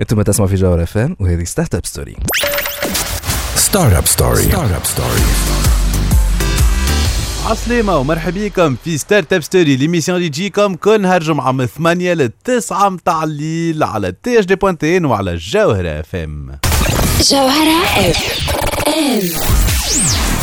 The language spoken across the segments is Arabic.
أنتم تسمعوا في جوهرة FM وهذه Startup Story. Startup Story. Startup Story. عسلامة ومرحبا بكم في Startup Story l'émission اللي تجيكم كل نهار جمعة من 8 ل 9 متاع الليل على THD point tn وعلى جوهرة اف ام. جوهرة اف ام.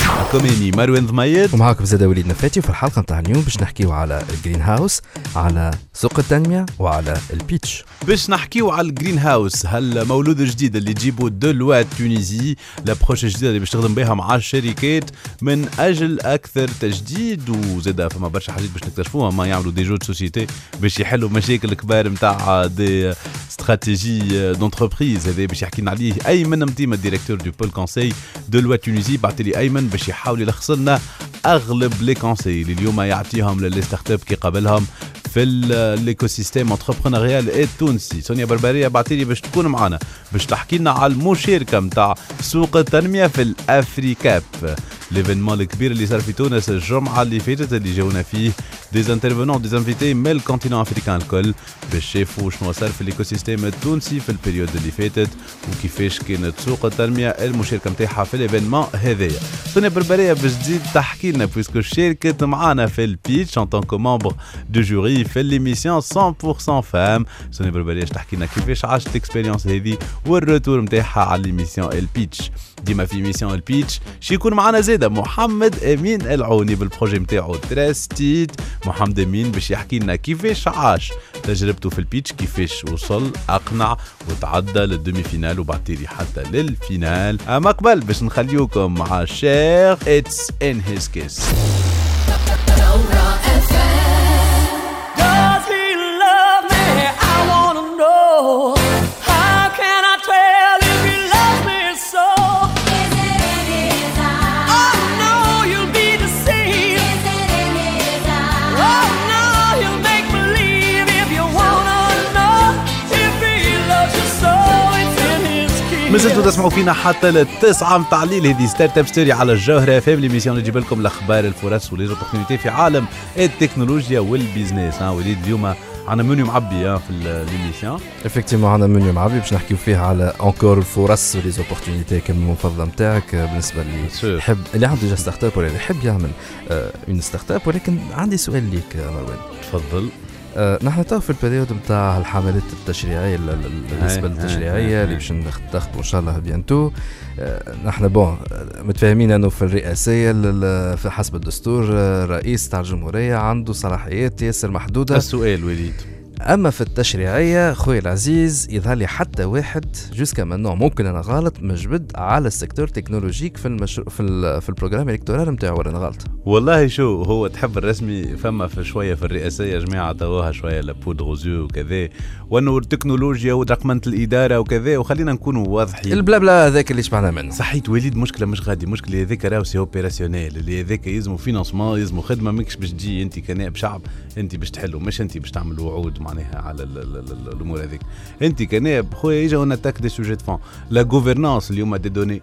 معكم اني مروان ضميد. ومعاكم زاد وليد نفاتي وفي الحلقة نتاع اليوم باش نحكيو على ال Green House على سوق التنمية وعلى ال pitch. باش نحكيو على ال Green House هالمولود الجديد اللي تجيبو Deloitte Tunisie l'approche الجديده اللي باش تخدم بها مع الشركات من أجل أكثر تجديد. وزاد فما برشا حاجات باش نكتشفوها ما يعملوا des jeunes sociétés باش يحلوا مشاكل كبار نتاع des stratégies d'entreprise هذا باش يحكي لنا عليه أيمن متيمة directeur de pôle conseil Deloitte Tunisie بعث لي ايمن باش يحاول يلخص لنا أغلب les conseils اللي اليوم يعطيهم ل les startups كي قبلهم في ال écosystème entrepreneurial التونسي سونيا بربريه بعثي باش تكون معنا باش تحكي لنا على المشاركه نتاع سوق التنمية في ال Afric'Up l'événement الكبير اللي صار في تونس الجمعه اللي فاتت اللي جاونا فيه des intervenants des invités من ال continent africain الكل باش شافوا شنو صار في ال écosystème التونسي في ال période اللي فاتت وكيفاش كانت سوق التنميه المشاركه نتاعها في ال événement هذايا سونيا بربريه باش تزيد تحكي لنا puisque شاركت معنا في ال pitch en tant que membre de jury في l'émission 100% femmes سونيا بربريه تحكي لنا كيفاش عاشت ال expérience هذه وال retour نتاعها على l'émission ال pitch ديما في émission ال pitch شي يكون معنا زاده محمد امين العوني بال projet نتاعو Trustit محمد امين باش يحكي لنا كيفاش عاش تجربته في ال pitch كيفاش وصل اقنع وتعدى لل demi-finale وبعتيلي حتى لل finale اما قبل باش نخليوكم مع Cher It's in His Kiss مازلتوا تسمعوا فينا حتى للتسعة متاع الليل هذه Startup Story على الجوهرة FM l'émission تجيب لكم الأخبار الفرص و les opportunités في عالم التكنولوجيا وال business. ها وليد اليوم عندنا منيو معبي في l'émission. effectivement عندنا منيو معبي باش نحكيو فيه على encore الفرص و les opportunités كم المفضله نتاعك. بالنسبة اللي يحب اللي عنده déjà startup ولا يحب يعمل une startup ولكن عندي سؤال ليك مروان. تفضل. آه نحن تو في ال période نتاع الحملات التشريعية بالنسبة للتشريعيه اللي باش نخدموا إن شاء الله bientôt. آه نحن bon متفاهمين أنه في الرئاسية في حسب الدستور الرئيس تاع الجمهورية عنده صلاحيات ياسر محدودة. السؤال وليد. أما في التشريعية خويا العزيز يظهر لي حتى واحد jusqu'à maintenant ممكن أنا غلط مجبد على ال secteur technologique في المشروع في, ال في ال programme électoral نتاعو ولا أنا غلط. والله شو هو تحب الرسمي فما في شوية في الرئاسية جماعة توها شوية لابود غوزيو وكذا. وأنه التكنولوجيا ورقمنه الإدارة وكذا وخلينا نكونوا واضحين. البلا بلا هذاك اللي سمعنا منه. صحيت وليد مشكلة مش غادي مشكلة هذاك راهو c'est opérationnel اللي هذاك يلزموا financement يلزموا خدمة ماكش باش تجي أنت كنائب شعب أنت باش تحلوا مش أنت باش تعمل وعود معناها على الأمور هذيك. أنت كنائب خويا on attaque des sujets de fond la gouvernance اليوم des données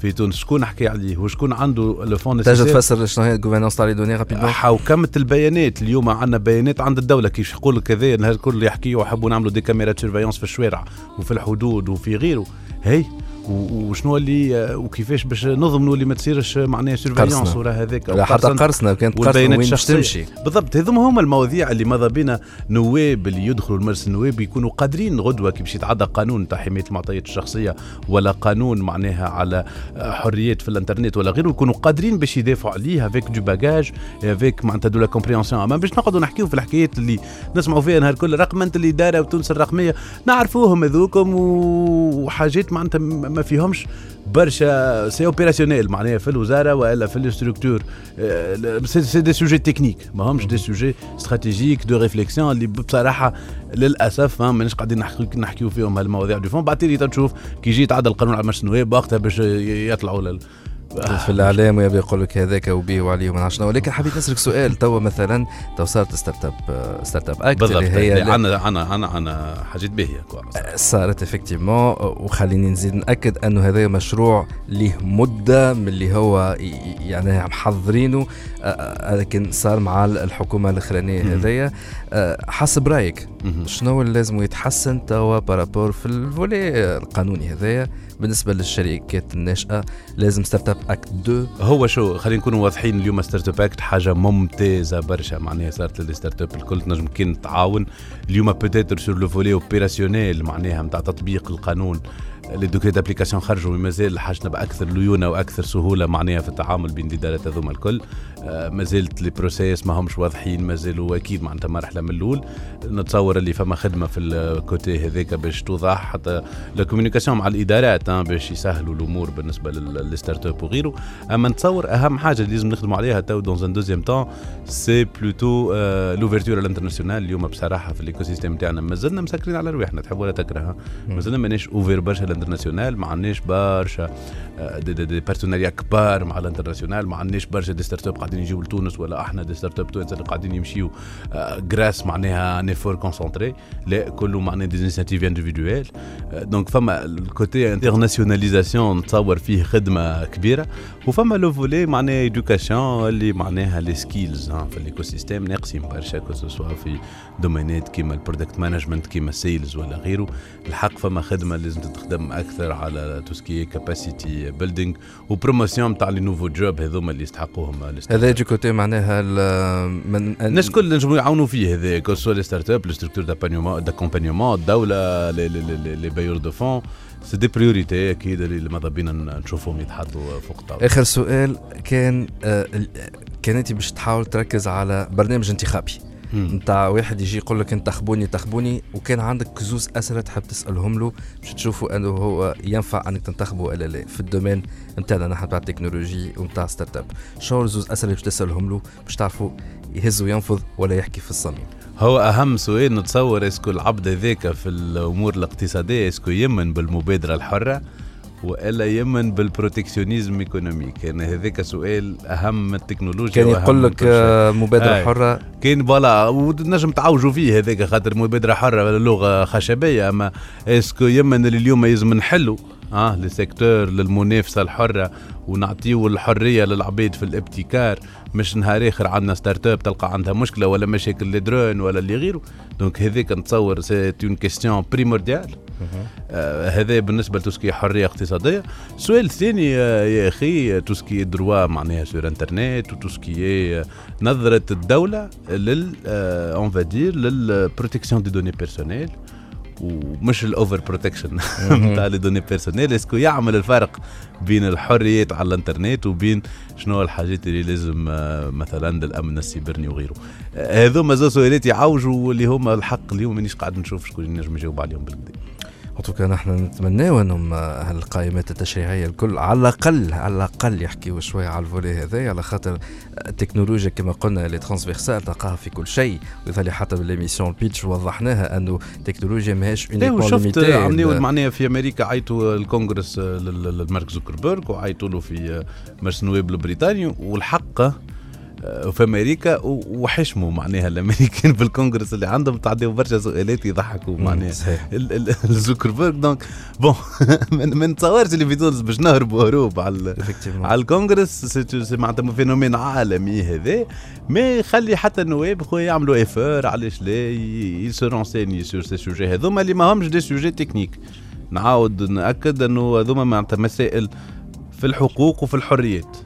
في تونس شكون حكي عليه؟ وشكون عنده le fond تجد تفسر شنو هي ال gouvernance تاع les données rapidement حوكمة البيانات؟ اليوم عندنا بيانات عند الدولة. كيف يقول كذا النهار الكل يحكي وحبوا نعملوا des caméras surveillance في الشوارع وفي الحدود وفي غيره. هي وشنو اللي وكيفاش باش نضمنوا اللي ما تصيرش معناها surveillance ولا هذاك لا حتى قرصنة كانت قرصنة وين تمشي. بالضبط هذوما هما المواضيع اللي ماذا بينا نواب اللي يدخلوا المجلس النواب يكونوا قادرين غدوة كي باش يتعدى قانون تاع حماية المعطيات الشخصية ولا قانون معناها على حريات في الانترنت ولا غيره يكونوا قادرين باش يدافعوا عليه avec du bagage avec معناتها de la compréhension اما باش نقعدوا نحكيو في الحكايات اللي نسمعوا فيها نهار كل رقمنه الاداره وتونس الرقمية. نعرفوهم هذوكم وحاجات معناتها ما فيهمش برشا c'est opérationnel معناها في الوزارة وإلا في ال structure. c'est des sujets techniques ما همش des sujets stratégiques de réflexion اللي بصراحة للأسف ماناش قاعدين نحكيو فيهم هالمواضيع دو فون بعد تشوف كي يجي يتعدى القانون على مجلس النواب وقتها باش يطلعوا في الإعلام ويبي يقول لك هذاك وبيه وعليه وما نعرفش ولكن حبيت نسالك سؤال توا مثلا تو صارت startup Startup Act بالضبط. هي عنا عنا عنا عنا حاجات باهية صارت effectivement وخليني نزيد نأكد أنه هذا مشروع ليه مدة من اللي هو يعني محضرينه لكن صار مع الحكومة الأخرانية هذايا حسب رأيك شنو اللي لازم يتحسن توا par rapport في ال volet القانوني هذايا بالنسبة للشركات الناشئة لازم Startup Act 2 هو شو خلينا نكونوا واضحين اليوم Startup Act حاجة ممتازة برشا. معناها صارت للستارت اب الكل تنجم كان تعاون اليوم peut-être sur le volet opérationnel معناها نتاع تطبيق القانون. les décrets d'application خرجوا مازال حاجتنا بأكثر ليونة وأكثر سهولة معناها في التعامل بين الإدارات هذوما الكل. آه مازالت les process ما همش واضحين مازالوا أكيد معناتها مرحله من الأول. نتصور اللي فما خدمة في ال côté هذاك باش توضح حتى la communication مع الإدارات باش يسهلوا الأمور بالنسبة لل startup وغيره. أما نتصور أهم حاجة اللي لازم نخدموا عليها تو dans un deuxième temps c'est plutôt l'ouverture à l'international اليوم بصراحة في ال écosystème تاعنا مازلنا مسكرين على رواحنا تحب ولا تكره مازلنا ماناش ouverts برشا à l'international ما عندناش برشا des, des, des partenariats كبار مع l'international ما عندناش برشا des startups قاعدين يجيو لتونس ولا أحنا des startups تونس اللي قاعدين يمشيو grâce معناها un effort concentré لا كله معناها des initiatives individuelles donc فما ال côté internationalisation نتصور فيه خدمة كبيرة. وفما le volet معناها éducation اللي معناها les skills في ال écosystème ناقصين برشا que ce soit في domaine ات كيما ال product management كيما ال sales ولا غيره. الحق فما خدمة لازم تتخدم أكثر على tout ce qui est capacity building و promotion نتاع les nouveaux jobs هذوما اللي يستحقوهم. هذا de côté معناها من الناس الكل نجموا يعاونوا فيه هذا que les startups les structures d'accompagnement الدولة les bailleurs de fonds c'est des priorités أكيد اللي ماذا بينا نشوفهم يتحطوا فوق الطاولة. آخر سؤال كان آه كان انت باش تحاول تركز على برنامج انتخابي. نتاع واحد يجي يقول لك انتخبوني انتخبوني وكان عندك زوز اسئله تحب تسألهم له باش تشوفوا أنه هو ينفع أنك تنتخبه ولا لا. في ال domaine نتاعنا نحن تاع التكنولوجي ونتاع startup. شنو زوز اسئله باش تسألهم له باش تعرفوا يهز وينفض ولا يحكي في الصميم. هو أهم سؤال نتصور est-ce que العبد هذاك في الأمور الاقتصادية est-ce que يامن بالمبادرة الحرة. والا يامن بال protectionnisme économique يعني هذاك سؤال أهم من التكنولوجيا كان يقول لك مبادرة آه. حرة. كان voilà ونجم تعوجوا فيه هذاك خاطر مبادرة حرة لغة خشبية. أما est-ce que يامن اللي اليوم يلزم نحلوا آه les secteurs للمنافسة الحرة ونعطيو الحرية للعبيد في الابتكار. مش نهار آخر عندنا startup تلقى عندها مشكلة ولا مشاكل les drones ولا اللي غيره. donc هذيك نتصور c'est une question primordiale آه هذا بالنسبة لتوسكي حرية اقتصادية. السؤال الثاني آه يا أخي tout ce qui est droit معناها سور انترنت وتوسكي نظرة الدولة لل اون فادير للبروتكسيون دي دوني بيرسونيل ومش الاوفر بروتكشن نتاع لي دوني بيرسونيل اسكو يعمل الفرق بين الحريات على الانترنت وبين شنو الحاجات اللي لازم مثلا للأمن السيبرني وغيره؟ هذوما زو سؤالات يعوجوا اللي هما الحق اليوم مانيش قاعد نشوف شكون ينجم يجاوب عليهم بالكدا توكا نحن نتمناو انهم هالقائمات التشريعيه الكل على الاقل على الاقل يحكيوا شوية على الفولي هذا على خاطر التكنولوجيا كما قلنا اللي ترانسفيرسال تلقاها في كل شيء وذلك حتى بالليميسيون بيتش وضحناها انه التكنولوجيا ماهيش اونيكمون شفت عملوا معناها في أمريكا عيطوا الكونغرس لمارك زوكربيرج وعيطوا له في مجلس النواب البريطاني والحق في أمريكا وحشموا معناها الأمريكان في الكونغرس اللي عندهم تعديوا برشا سؤالات يضحكوا معناها. زوكربيرج دونك بون ما نتصورش اللي في تونس باش نهربوا هروب على على الكونغرس معناتها phénomène عالمي هذا. ما يخلي حتى النواب خويا يعملوا effort علاش لا؟ ي se renseigner sur ces sujets هذوما اللي ما همش des sujets techniques نعاود نأكد إنه هذوما معناتها مسائل في الحقوق وفي الحريات.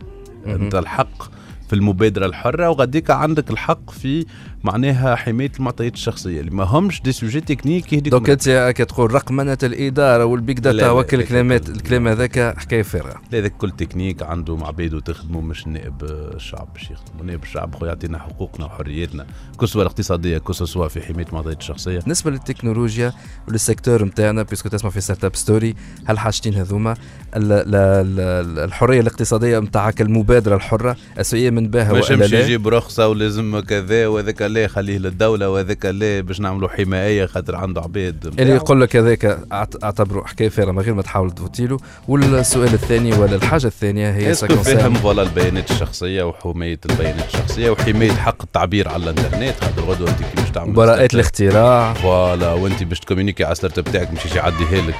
أنت الحق في المبادرة الحرة وغاديك عندك الحق في معناها حماية المعطيات الشخصية اللي ما همش des sujets techniques يهديك donc أنت كتقول رقمنة الإدارة وال big data وكل الكلمات الكلام هذاك حكاية فارغة. لا هذاك كل تكنيك عنده عباد تخدموا مش نائب الشعب باش يخدموا نائب الشعب خو يعطينا حقوقنا وحرياتنا que ce soit الاقتصادية que ce soit في حماية المعطيات الشخصية. بالنسبة للتكنولوجيا ولل secteur نتاعنا parce que تسمع في Startup Story هالحاجتين هذوما الحرية الاقتصادية نتاعك المبادرة الحرة أساسية من باها يمشي يجيب رخصة ولازم كذا وهذاك لا خليه للدولة وهذاك لا باش نعملوا حماية خاطر عنده عباد اللي يقول لك هذاك اعتبره حكاية فارغة من غير ما تحاول ت voter له. والسؤال الثاني ولا الحاجة الثانية هي فهم voilà البيانات الشخصية وحماية البيانات الشخصية وحماية حق التعبير على الإنترنت؟ خاطر غدوه أنت كي باش تعمل براءات الاختراع. Voilà وأنت باش ت communiquer على ال startup بتاعك مش يعديها لك.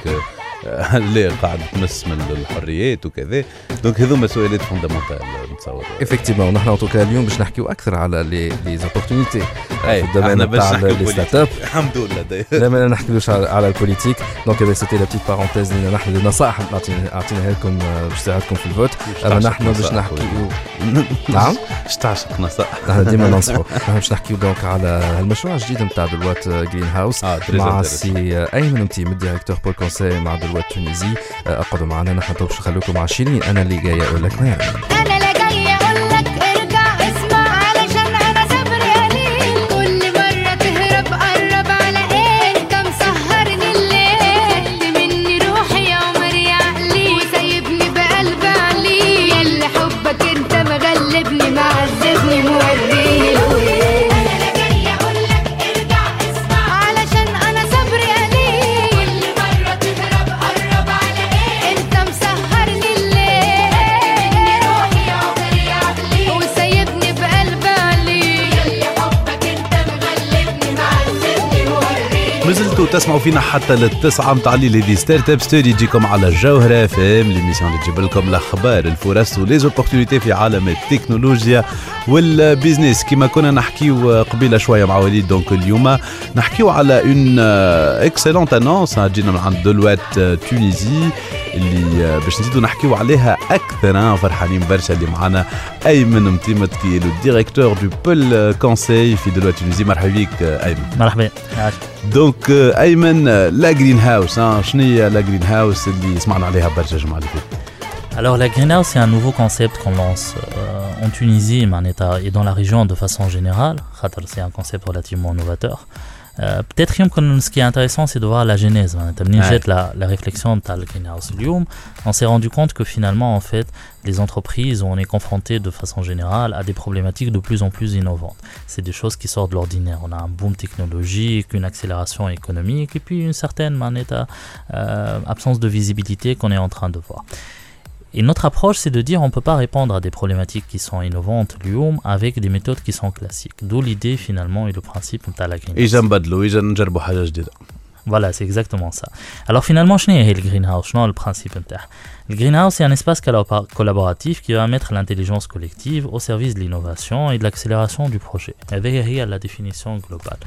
اللي قاعد تمس من الحريات وكذا. Donc هذوما سؤالات fondamentales نتصور. Effectivement نحن tout cas اليوم باش نحكيو أكثر على les les opportunités في ال domaine تاع les startups الحمد لله لا ما نحكيوش على ال politique donc هذا c'était la petite parenthèse لنا نحن النصائح اعطيناها لكم باش تساعدكم في ال vote. أما نحن باش نحكيو. نعم؟ اش تعشق نصائح. نحن ديما ننصحوا نحن باش نحكيو donc على المشروع الجديد نتاع Deloitte Greenhouse مع سي أيمن متيم ال directeur pôle conseil مع Deloitte Tunisie أقعدوا معنا نحن باش نخليكم عشرين أنا اللي جاي أقول لك ما موريني ما زلتوا تسمعوا فينا حتى للتسعة متاع الليل هذه Startup Story. يجيكم على الجوهرة أف إم l'émission اللي تجيب لكم الأخبار الفرص و les opportunités في عالم التكنولوجيا وال business كما كنا نحكيو قبيلة شوية مع وليد donc اليوم نحكيو على une excellente annonce جينا من عند Deloitte Tunisie اللي باش نزيدو نحكيو عليها أكثر فرحانين برشا اللي معنا أيمن متيمت qui est le directeur du pôle conseil في Deloitte Tunisie مرحبا بك أيمن. مرحبا. دونك أيمن لا جرين هاوس شنو هي لا جرين هاوس اللي سمعنا عليها برشا الجمعه اللي فاتت Alors la greenhouse, c'est un nouveau concept qu'on lance euh, en Tunisie Maneta, et dans la région de façon générale. Khatar, C'est un concept relativement novateur. Euh, Peut-être que ce qui est intéressant, c'est de voir la genèse. Maneta. منين Ouais. جات la, la réflexion de la greenhouse اليوم, on s'est rendu compte que finalement, en fait, les entreprises, on est confronté de façon générale à des problématiques de plus en plus innovantes. C'est des choses qui sortent de l'ordinaire. On a un boom technologique, une accélération économique, et puis une certaine maneta, euh, absence de visibilité qu'on est en train de voir. Et notre approche, c'est de dire on ne peut pas répondre à des problématiques qui sont innovantes, l'UOM, avec des méthodes qui sont classiques. D'où l'idée finalement et le principe de la greenhouse. Voilà, c'est exactement ça. Alors finalement, je n'ai le greenhouse, non, le principe. Le greenhouse, c'est un espace collaboratif qui va mettre l'intelligence collective au service de l'innovation et de l'accélération du projet. Et Avec la définition globale.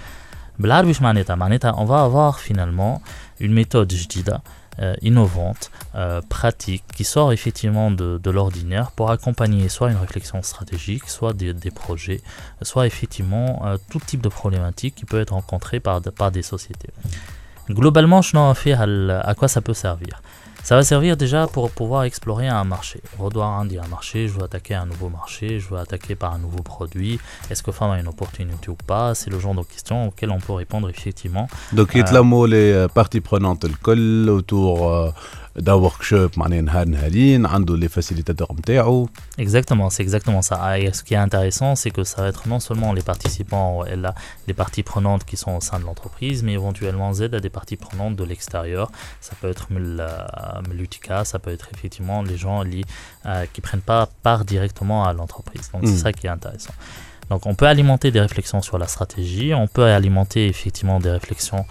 on va avoir finalement une méthode je jdida euh, innovante, euh, pratique, qui sort effectivement de, l'ordinaire pour accompagner soit une réflexion stratégique, soit des, projets, soit effectivement euh, tout type de problématique qui peut être rencontrée par, des sociétés. Globalement, je n'en à quoi ça peut servir. Ça va servir déjà pour pouvoir explorer un marché. Redouard dit un marché, je veux attaquer un nouveau marché, je veux attaquer par un nouveau produit. Est-ce que femme a une opportunité ou pas? C'est le genre de questions auxquelles on peut répondre effectivement. Donc, il y a euh, les euh, parties prenantes, le col autour. Euh, ورك شوب معناها نهار نهارين عنده لي فاسيليتاتور نتاعو Exactement, c'est exactement ça. Ah, Et ce qui est intéressant, c'est que ça va être non seulement les participants, et la- les parties prenantes qui sont au sein de l'entreprise, mais éventuellement Z à des parties prenantes de l'extérieur. Ça peut être Mul- euh, Mulutica, ça peut être effectivement les gens li- euh, qui prennent pas part directement à l'entreprise. Donc c'est Mm. ça qui est intéressant. Donc on peut alimenter des réflexions sur la stratégie, on peut alimenter effectivement des réflexions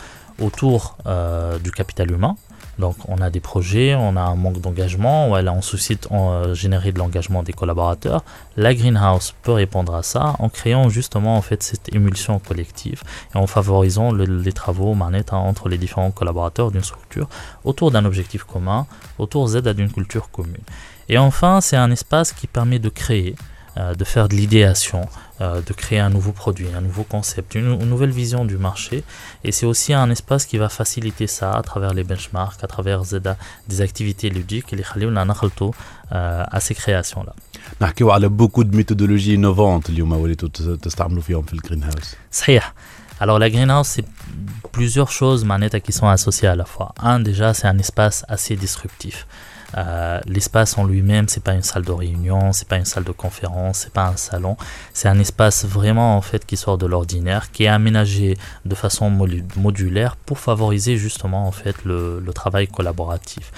autour euh, du capital humain. donc on a des projets, on a un manque d'engagement, on suscite en, euh, générer de l'engagement des collaborateurs. La greenhouse peut répondre à ça en créant justement en fait cette émulsion collective et en favorisant le- les travaux manette, hein, entre les différents collaborateurs d'une structure autour d'un objectif commun, autour Z à d'une culture commune. Et enfin, c'est un espace qui permet de créer, euh, de faire de l'idéation, euh, de créer un nouveau produit, un nouveau concept, une, une nouvelle vision du marché. Et c'est aussi un espace qui va faciliter ça à travers les benchmarks, à travers Z des activités ludiques اللي يخليونا نخلطوا euh, à ces créations-là. نحكيو على بوكو دو ميثودولوجي انوفونت اليوم وليتوا تس- تستعملوا فيهم في الجرين هاوس صحيح. Alors la greenhouse, c'est plusieurs choses manette qui sont associées à la fois. Un, déjà, c'est un espace assez disruptif. Euh, L'espace en lui-même, c'est pas une salle de réunion, c'est pas une salle de conférence, c'est pas un salon. C'est un espace vraiment en fait qui sort de l'ordinaire, qui est aménagé de façon modulaire pour favoriser justement en fait le, le travail collaboratif.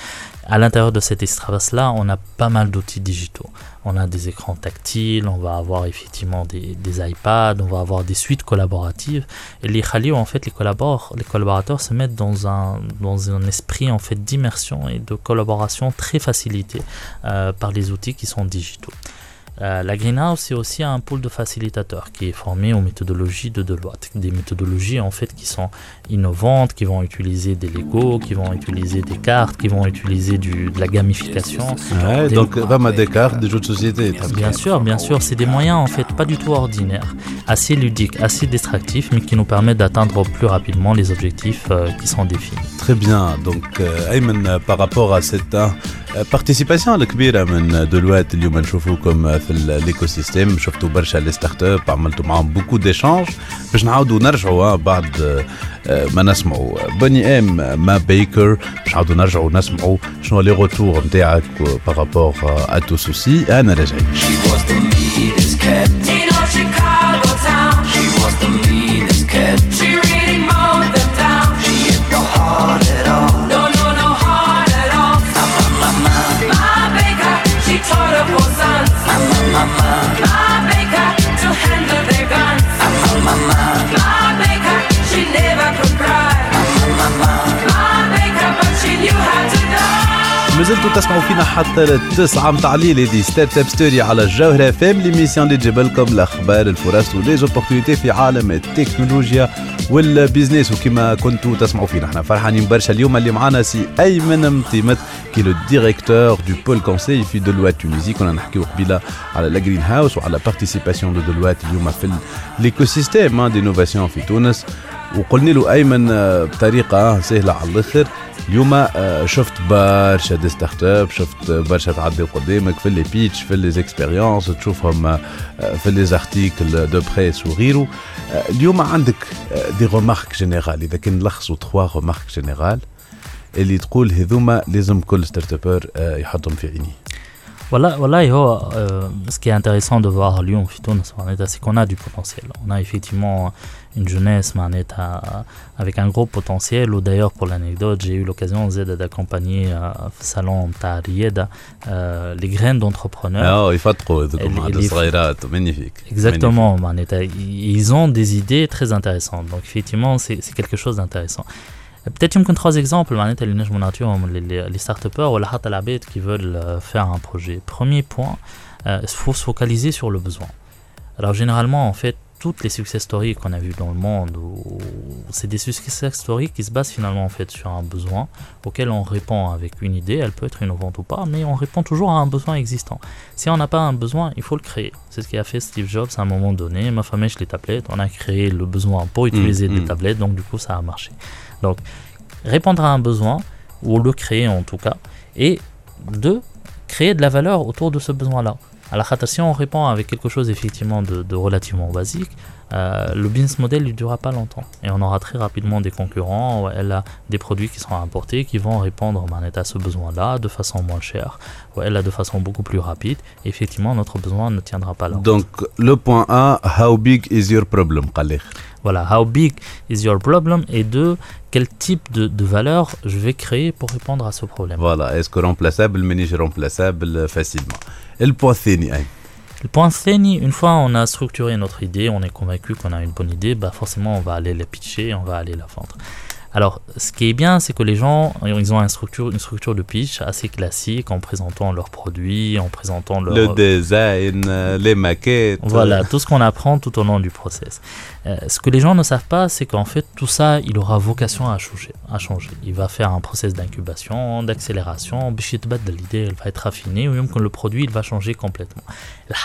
À l'intérieur de cet espace-là, on a pas mal d'outils digitaux. On a des écrans tactiles, on va avoir effectivement des, iPads, on va avoir des suites collaboratives. Et les Khalil, en fait, les collaborateurs se mettent dans un, dans un esprit en fait d'immersion et de collaboration très facilité euh, par les outils qui sont digitaux. Euh, la Greenhouse, c'est aussi un pôle de facilitateurs qui est formé aux méthodologies de Deloitte. Des méthodologies en fait qui sont innovantes, qui vont utiliser des Lego, qui vont utiliser des cartes, qui vont utiliser de la gamification. Donc, même euh, à des cartes, des jeux de société. Bien sûr, bien sûr. C'est des moyens en fait pas du tout ordinaires, assez ludiques, assez distractifs, mais qui nous permettent d'atteindre plus rapidement les objectifs euh, qui sont définis. Très bien. Donc, Ayman, par rapport à cette participation à la Kbira de Deloitte, comme في ال- l'écosystème. شفتوا برشا لي ستارت اب عملتوا معاهم بوكو ديشانج باش نعاودوا نرجعوا آه، بعد آه، آه، ما نسمعوا بني ام ما بيكر باش نعاودوا نرجعوا نسمعوا شنو لي روتور نتاعك بارابور ا تو سوسي أنا راجعين. ما زلتوا تسمعوا فينا حتى للتسعة متاع الليل هذه Startup Story على الجوهرة FM l'émission اللي تجيب لكم الاخبار الفرص و les opportunités في عالم التكنولوجيا وال business وكما كنتوا تسمعوا فينا إحنا فرحانين برشا اليوم. اللي معنا سي أيمن متيمت qui est le directeur du pôle conseil في Deloitte Tunisie كنا نحكيو قبيلة على la Greenhouse وعلى participation de Deloitte اليوم في l'écosystème d'innovation في تونس. وقلنا له أيمن آه، بطريقة سهلة على الآخر. اليوم آه، شفت برشا des startups شفت برشا تعدي قدامك في les pitchs في les expériences تشوفهم آه، في les articles de presse وغيره آه، اليوم عندك آه، des remarques générales إذا كان نلخصوا trois remarques générales اللي تقول هذوما لازم كل startupper يحطهم في عينيه. Voilà, voilà oh, euh, ce qui est intéressant de voir à Lyon, c'est qu'on a du potentiel. On a effectivement une jeunesse avec un gros potentiel. D'ailleurs, pour l'anecdote, j'ai eu l'occasion d'accompagner euh, Salon Tarieda, euh, les graines d'entrepreneurs. magnifique. Exactement, ils ont des idées très intéressantes. Donc effectivement, c'est quelque chose d'intéressant Peut-être يمكن trois exemples معناتها اللي نجموا نعطيهم les start ولا حتى العباد qui veulent euh, faire un projet. Premier point, il faut se focaliser sur le besoin. Alors généralement, en fait, toutes les success stories qu'on a vues dans le monde, c'est des success stories qui se basent finalement en fait sur un besoin auquel on répond avec une idée, elle peut être innovante ou pas, mais on répond toujours à un besoin existant. Si on n'a pas un besoin, il faut le créer. C'est ce qu'a fait Steve Jobs à un moment donné. Ma femme les tablettes, on a créé le besoin pour utiliser des mm. tablettes, donc du coup ça a marché. Donc répondre à un besoin, ou le créer en tout cas, et deux, créer de la valeur autour de ce besoin-là. Alors, si on répond avec quelque chose effectivement de, de relativement basique, euh, le business model ne durera pas longtemps. Et on aura très rapidement des concurrents, elle a des produits qui seront importés, qui vont répondre à ce besoin-là de façon moins chère, elle a de façon beaucoup plus rapide. Effectivement, notre besoin ne tiendra pas là. Donc, le point A, how big is your problem, Khaled voilà, how big is your problem? Et deux, quel type de, valeur je vais créer pour répondre à ce problème? Voilà, est-ce que remplaçable, mais remplaçable facilement? Et le point C, hein. Le point Theni, une fois on a structuré notre idée, on est convaincu qu'on a une bonne idée, bah forcément on va aller la pitcher, on va aller la vendre. Alors, ce qui est bien, c'est que les gens, ils ont une structure, une structure de pitch assez classique en présentant leurs produits, en présentant leur... Le design, euh, les maquettes. Voilà, tout ce qu'on apprend tout au long du process. Euh, ce que les gens ne savent pas, c'est qu'en fait, tout ça, il aura vocation à changer. À changer. Il va faire un process d'incubation, d'accélération, l'idée, elle va être affinée, ou même que le produit, il va changer complètement. Il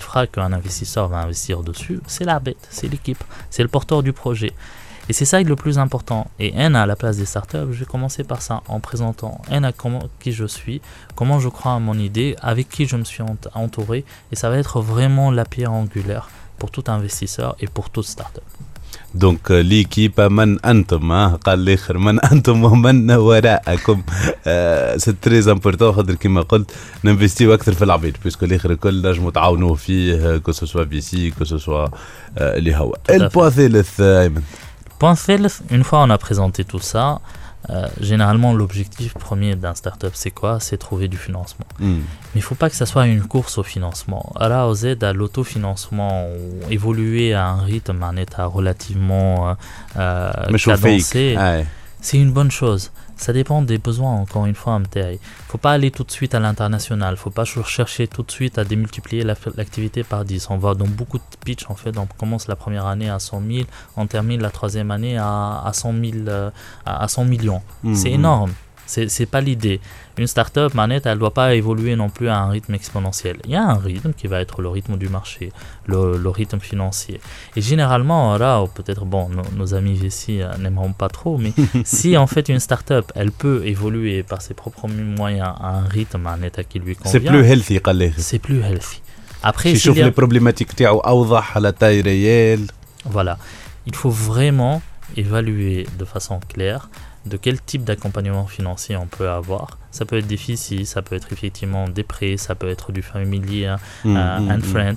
fera qu'un investisseur va investir dessus, c'est la bête, c'est l'équipe, c'est le porteur du projet. Et c'est ça le plus important. Et N à la place des startups, je vais commencer par ça en présentant N à qui je suis, comment je crois à mon idée, avec qui je me suis entouré. Et ça va être vraiment la pierre angulaire pour tout investisseur et pour toute startup. دونك ليكيب من أنتم ها قال الآخر من أنتم ومن وراءكم سي تري امبورتون خاطر كيما قلت ننفستيو أكثر في العبيد بيسكو الآخر الكل نجموا تعاونوا فيه كو سوا فيسي كو سوا اللي هو à fait. البوا الثالث ايمن Point Felth, une fois on a présenté tout ça, Euh, généralement, l'objectif premier d'un startup, c'est quoi? C'est trouver du financement. Mais il ne faut pas que ça soit une course au financement. À la OZ, à l'autofinancement, évoluer à un rythme, à un état relativement euh, euh cadencé, c'est une bonne chose. Ça dépend des besoins, encore une fois, Il faut pas aller tout de suite à l'international. faut pas chercher tout de suite à démultiplier la- l'activité par 10. On va dans beaucoup de pitch, en fait. On commence la première année à 100 000, on termine la troisième année à, à 100 000, euh, à à 100 millions. C'est Mhm. énorme. C'est pas l'idée. Une startup, manette, elle ne doit pas évoluer non plus à un rythme exponentiel. Il y a un rythme qui va être le rythme du marché, le, rythme financier. Et généralement, là, oh, peut-être, bon, nos, amis ici euh, n'aimeront pas trop, mais si en fait une startup, elle peut évoluer par ses propres moyens à un rythme, à un qui lui convient. C'est plus healthy, C'est plus healthy. Après, je les problématiques à la taille réelle. Voilà. Il faut vraiment évaluer de façon claire de quel type d'accompagnement financier on peut avoir ça peut être des FICI, ça peut être effectivement des prêts, ça peut être du familier, euh, and friend.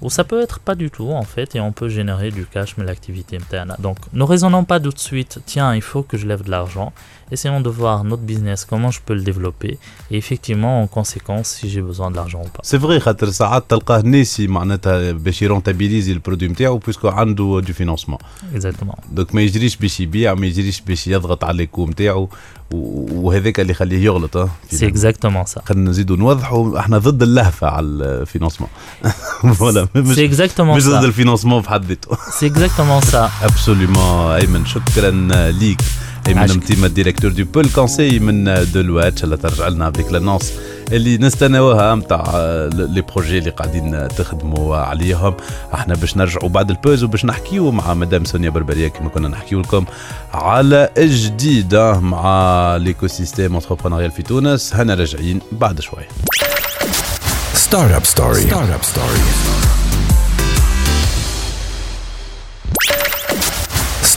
Ou ça peut être pas du tout en fait et on peut générer du cash mais l'activité interne. Donc ne raisonnons pas tout de suite, tiens il faut que je lève de l'argent Essayons de voir notre business, comment je peux le développer et effectivement en conséquence si j'ai besoin de l'argent ou pas. سي فغي خاطر ساعات تلقاه ناسي معناتها باش يرونتابيليزي البرودوي نتاعو بويسكو عنده دو فينانسمون Exactement. دونك ما يجريش باش يبيع ما يجريش باش يضغط على الكو نتاعو وهذاك اللي يخليه يغلط اه C'est exactement ça. خلينا نزيدوا نوضحوا احنا ضد اللهفه على الفينانسمون فوالا C'est مش exactement مش ضد ça. الفينانسمون في حد ذاته C'est exactement ça. ابسوليومون ايمن شكرا ليك ايمن عاشق. متيمة directeur du pôle conseil من Deloitte اللي ترجع لنا avec l'annonce اللي نستناوها نتاع les projets اللي قاعدين تخدموا عليهم إحنا باش نرجعوا بعد ال pause وباش نحكيو مع مدام سونيا بربرية كما كنا نحكيو لكم على جديد مع l'écosystème entrepreneurial في تونس هنا راجعين بعد شوي Startup Story. Startup Story.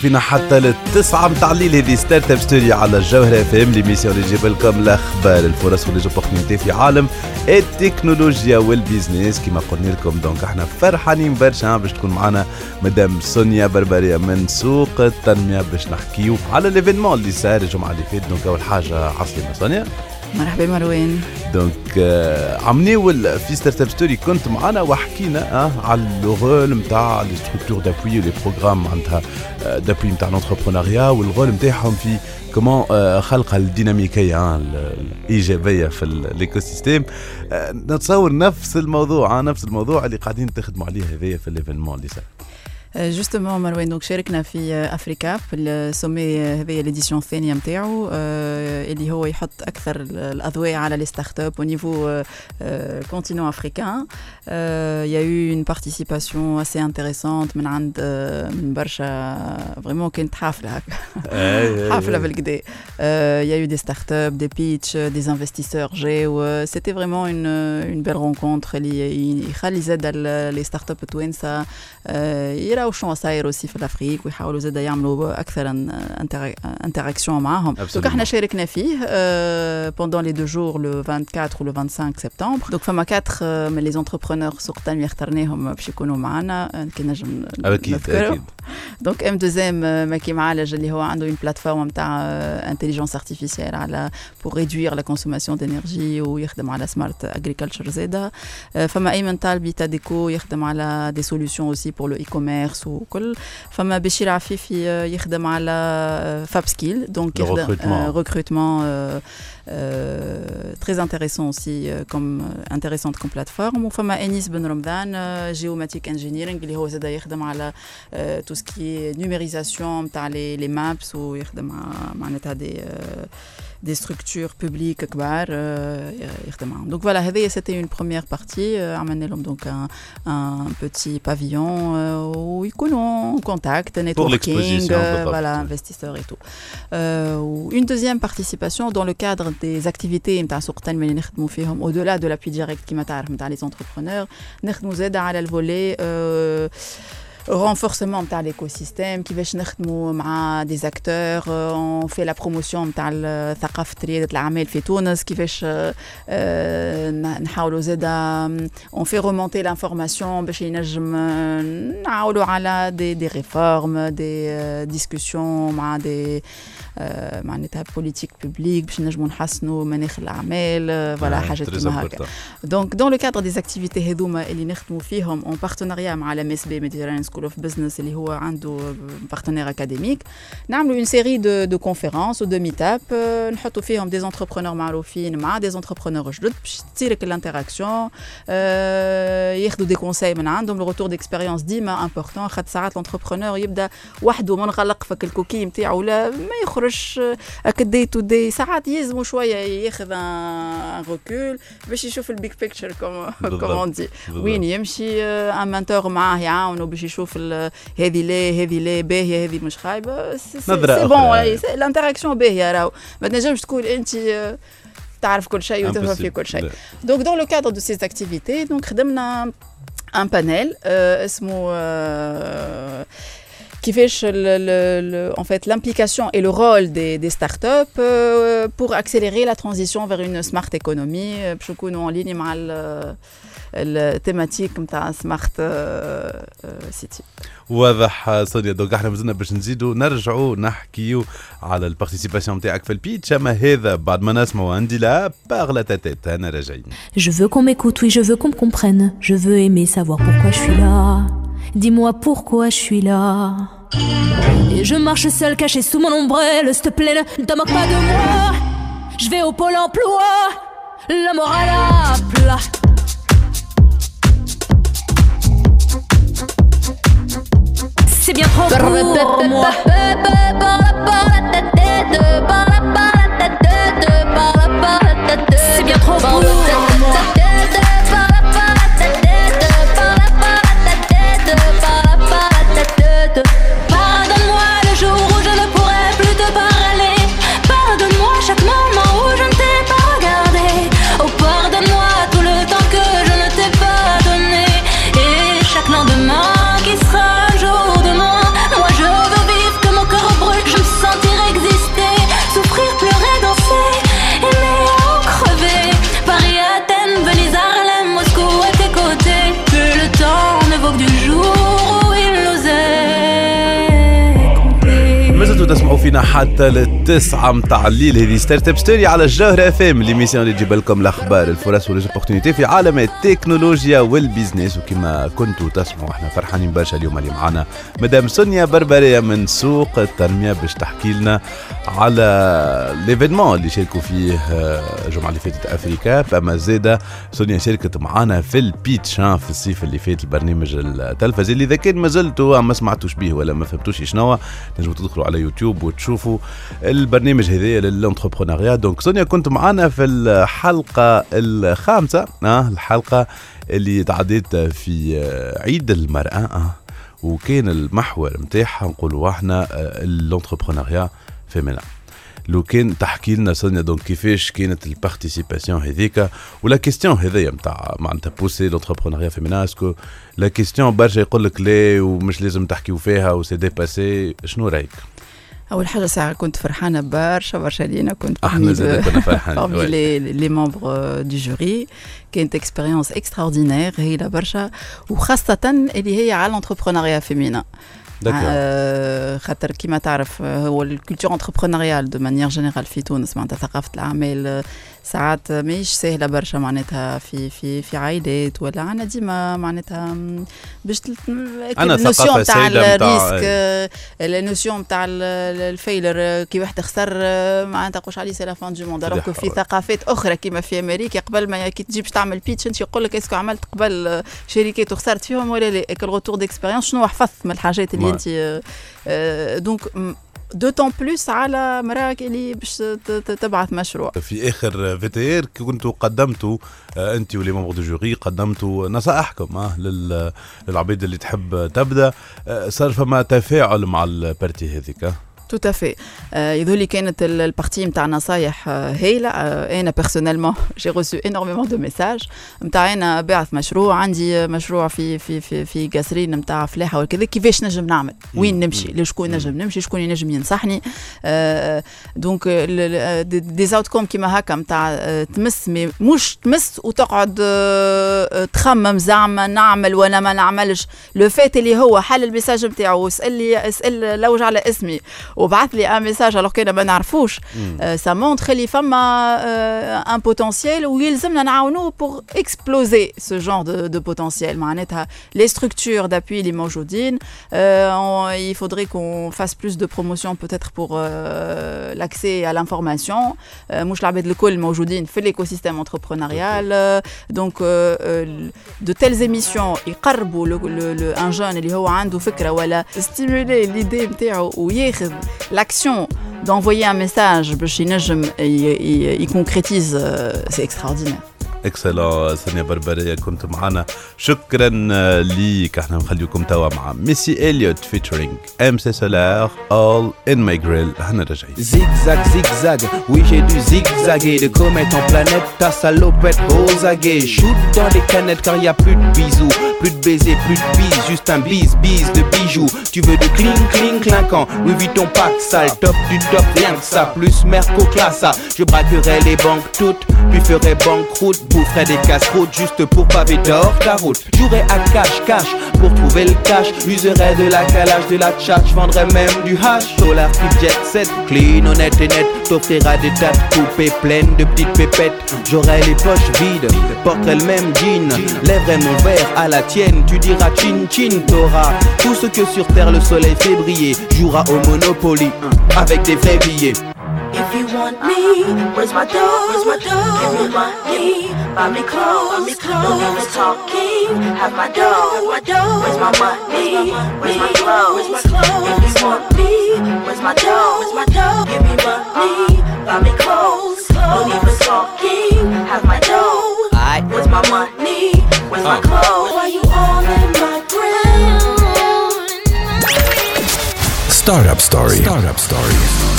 فينا حتى للتسعة متاع الليل. هذه Startup Story على الجوهرة اف إم. l'émission اللي يجيب لكم الأخبار الفرص و les opportunités في عالم التكنولوجيا وال business. كما قلنا لكم donc إحنا فرحانين برشا باش تكون معنا مدام سونيا بربرية من سوق التنمية باش نحكيو على ال événement اللي صار الجمعة اللي فاتت. Donc أول حاجة عسلامة سونيا. مرحبا مروان. Donc آه، عملناو في Startup Story كنت معنا وحكينا على le rôle نتاع les structures d'appui و les programmes معناتها d'appui نتاع l'entrepreneuriat وال rôle نتاعهم في comment خلق الديناميكيه ال- الايجابيه في ال- ال écosystème نتصور نفس الموضوع نفس الموضوع اللي قاعدين تخدموا عليه هذايا في ال événement اللي صار Justement مروان donc شاركنا في آه، افريكا في ال sommet آه، هذه ال édition الثانية نتاعو آه، اللي هو يحط أكثر ال- الاضواء على les startups au niveau continent africain. Euh, il y a eu une participation assez intéressante من عند آه، من برشا vraiment كانت حافله هكا حافله بالكدا Euh, il y a eu des startups, des pitchs, euh, des investisseurs جاو euh, c'était vraiment une, une belle rencontre. اللي يخلي زاد ال- les startups التوانسه آه، يراو شنو صاير aussi في ال Afrique ويحاولوا زاد يعملوا أكثر interactions معاهم. Absolument. Donc إحنا شاركنا فيه آه، pendant les deux jours le 24 و le 25 سبتمبر donc فما 4 من les entrepreneurs سوق التنميه اخترناهم باش يكونوا معنا. آه، كي نجم أكيد نذكرهم. أكيد. donc ام 2 ماكي معالج اللي هو عنده une plateforme نتاع intelligence artificielle على pour réduire la consommation d'énergie ويخدم على smart agriculture زاده آه، فما ايمن طالبي تاديكو يخدم على des solutions aussi pour le e-commerce وكل فما بشير عفيفي آه، يخدم على فاب سكيل donc Le recrutement. Recrutement euh, euh, très intéressant aussi euh, comme euh, intéressante comme plateforme. وفما انيس بن رمضان en géomatique engineering اللي هو زاد يخدم على tout ce qui numérisation نتاع les les maps ويخدم مع- معناتها des des structures publiques كبار آه، يخدم معاهم donc voilà هذه c'était une première partie عملنا لهم donc un un petit pavillon ويكونوا contact networking l'exposition, on peut pas voilà faire. investisseurs et tout. Euh, une deuxième participation dans le cadre des activités نتاع سوق التنميه اللي نخدموا فيهم au delà de l'appui direct كما تعرف نتاع les entrepreneurs نخدموا زاده على ال volet euh, renforcement نتاع l'écosystème كيفاش نخدموا مع des acteurs euh, on fait la promotion نتاع ال- ثقافه رياده الاعمال في تونس كيفاش آه، آه، ن- نحاولوا زاده on fait remonter l'information باش ينجم آه، نعاولوا على des des réformes des euh, discussions مع des آه، معناتها politiques publiques باش نجموا نحسنوا مناخ الأعمال آه، voilà حاجات كيما هكا. donc dans le cadre des activités هذوما اللي نخدموا فيهم un partenariat مع la MSB Mediterranean School of Business اللي هو عنده partenaire académique نعملوا une série de de conférences و de meet up نحطوا فيهم des entrepreneurs معروفين مع des entrepreneurs جدد باش تصيرك ال interaction ياخذوا des conseils من عندهم le retour d'expérience ديما important خاطر ساعات ال entrepreneur يبدأ وحده منغلق فك الكوكي نتاعو لا ما يخرجش هكا دي تو دي ساعات يلزموا شوية ياخذ un recul باش يشوف ال big picture comme. comme on dit. وين يمشي un mentor معاه يعاونوا باش يشوف هذه لا هذه لا باهية هذه مش خايبة c'-. bon ال interaction باهية راهو ما تنجمش تكون انت آه، تعرف كل شيء وتفهم في كل شيء. Donc, dans le cadre de ces activités, donc, خدمنا un panel euh, اسمه euh, كيفاش ال- ال- ال- en fait l'implication et le rôle des, des startups euh, pour accélérer la transition vers une smart economy euh, باش نكونوا en ligne مع ال- التيماتيك نتاع سمارت سيتي واضح سونيا دونك احنا مازلنا باش نزيدوا نرجعوا نحكيو على البارتيسيباسيون نتاعك في البيتش اما هذا بعد ما نسمعوا عندي لا باغ لا تاتيت انا راجعين Je veux qu'on m'écoute, oui, je veux qu'on me comprenne. Je veux aimer savoir pourquoi je suis là. Dis-moi pourquoi je suis là. Et je marche seul caché sous mon ombrelle. S'il te plaît, ne te moque pas de moi. Je vais au pôle emploi. La morale à plat. C'est bien trop pour moi. C'est bien trop. فينا حتى للتسعة متاع الليل. هذه Startup Story على الجوهرة أف إم l'émission اللي تجيب لكم الأخبار الفرص و les opportunités في عالم التكنولوجيا وال business. وكما كنتوا تسمعوا إحنا فرحانين برشا اليوم اللي معنا مدام سونيا بربرية من سوق التنمية باش تحكي لنا على l'événement اللي شاركوا فيه آه، الجمعة اللي فاتت أفريكا. اما زاده سونيا شاركت معنا في ال pitch ها، في الصيف اللي فات البرنامج التلفزي اللي إذا كان ما زلتوا ما سمعتوش به ولا ما فهمتوش شنو تنجموا تدخلوا على يوتيوب وتشوفوا البرنامج هذايا لل entrepreneuriat donc سونيا كنت معنا في الحلقة الخامسة آه الحلقة اللي تعديت في آه، عيد المرأة آه. وكان المحور نتاعها نقولوا إحنا ال entrepreneuriat féminin لو كان تحكي لنا سونيا donc كيفاش كانت ال participation هذيك و la question هذيا نتاع معناتها pousser l'entrepreneuriat féminin est-ce que la question برشا يقول لك لا ومش لازم تحكيو فيها و c'est dépassé شنو رأيك؟ أول حاجة ساعة كنت فرحانة برشا برشا لينا كنت إحنا زاد كنا فرحانين. parmi oui. les, les membres du jury كانت expérience extraordinaire هايله برشا وخاصه اللي هي على ال entrepreneuriat féminin d'accord آه، خاطر كيما تعرف آه، هو ال culture entrepreneuriale de manière générale في تونس معناتها ثقافة الاعمال ساعات ماهيش سهلة برشا معناتها في في في عائلات ولا عندنا ديما معناتها باش عنا ال notion تاع ال risque آه، ال notion تاع ال- ال- ال failure آه، كي واحد خسر آه، معناتها تقولش عليه c'est la fin du monde في ثقافات أخرى كيما في أمريكا قبل ما كي تجي باش تعمل pitch أنت يقول لك est-ce que عملت قبل آه، شركات وخسرت فيهم ولا لا؟ ال retour d'expérience شنو حفظت من الحاجات اللي. أنت آه، آه، donc d'autant plus على مراه اللي باش تبعث مشروع. في آخر VTR كنتوا قدمتوا آه، أنت و les membres du jury قدمتوا نصائحكم آه، لل- للعبيد اللي تحب تبدأ. آه، صار فما تفاعل مع ال partie هذيك tout à fait يظهر لي كانت ال- ال partie نتاع نصايح هايله أنا personnellement j'ai reçu énormément de messages نتاع أنا باعث مشروع عندي مشروع في في في في قصرين نتاع فلاحه وكذا كيفاش نجم نعمل وين نمشي لشكون نجم نمشي شكون ينجم ينصحني donc des outils comme كيما هكا نتاع تمس mais مش تمس وتقعد تخمم زعما نعمل ولا ما نعملش le fait اللي هو حل ال message نتاعو اسال لي اسال لوج على اسمي وبعث لي un message alors كان ما نعرفوش ça montre اللي فما un potentiel ويلزمنا نعاونوه pour exploser ce genre de de potentiel معناتها les structures d'appui اللي موجودين euh, on- il faudrait qu'on fasse plus de promotion peut-être pour euh, l'accès à l'information. Euh, مش العباد الكل موجودين في l'écosystème entrepreneurial. Euh, donc euh, euh, de telles émissions يقربوا le, le, le, un jeune اللي هو عنده فكرة ولا stimuler l'idée نتاعو وياخذ l'action d'envoyer un message, il concrétise, euh, c'est extraordinaire. اكسلون سنيا بربرية كنت معنا شكرا آه، ليك احنا نخليكم توا مع ميسي اليوت فيتشرينج ام سي سولار اول ان ماي جريل احنا راجعين Zigzag, zigzag, oui j'ai dû zigzaguer De comète en planète, ta salopette aux aguets Shoot dans les canettes car y a plus de bisous Plus de baisers, plus de bises, juste un bise, bise de bijoux Tu veux de cling, cling, clinquant Louis Vuitton pack sale, top du top, rien que ça Plus Merco classe ça, je braquerai les banques toutes Puis ferai banqueroute, boufferai des casse-routes Juste pour paver d'or ta route. Jouerai à cash, cash, pour trouver le cash. Userai de la calage, de la tchatch Vendrai même du hash, solar qui jet set Clean, honnête et net, t'offrira des de coupées pleines de petites pépettes. J'aurai les poches vides, porterai le même jean. Lèverai mon verre à la tienne, tu diras chin chin. T'auras tout ce que sur terre le soleil fait briller. Jouera au Monopoly, avec des vrais billets want me, where's my dough? Where's my dough? Give me money, buy me clothes, buy me clothes. No need talking, have my dough, have my dough. Where's my money? Where's my clothes? Where's my clothes? If you want me, where's my dough? Where's my dough? Give me money, buy me clothes. No need for talking, have my dough. Aye. Where's my money? Where's my oh. clothes? Why you all in my ground? Startup Story. Startup Story.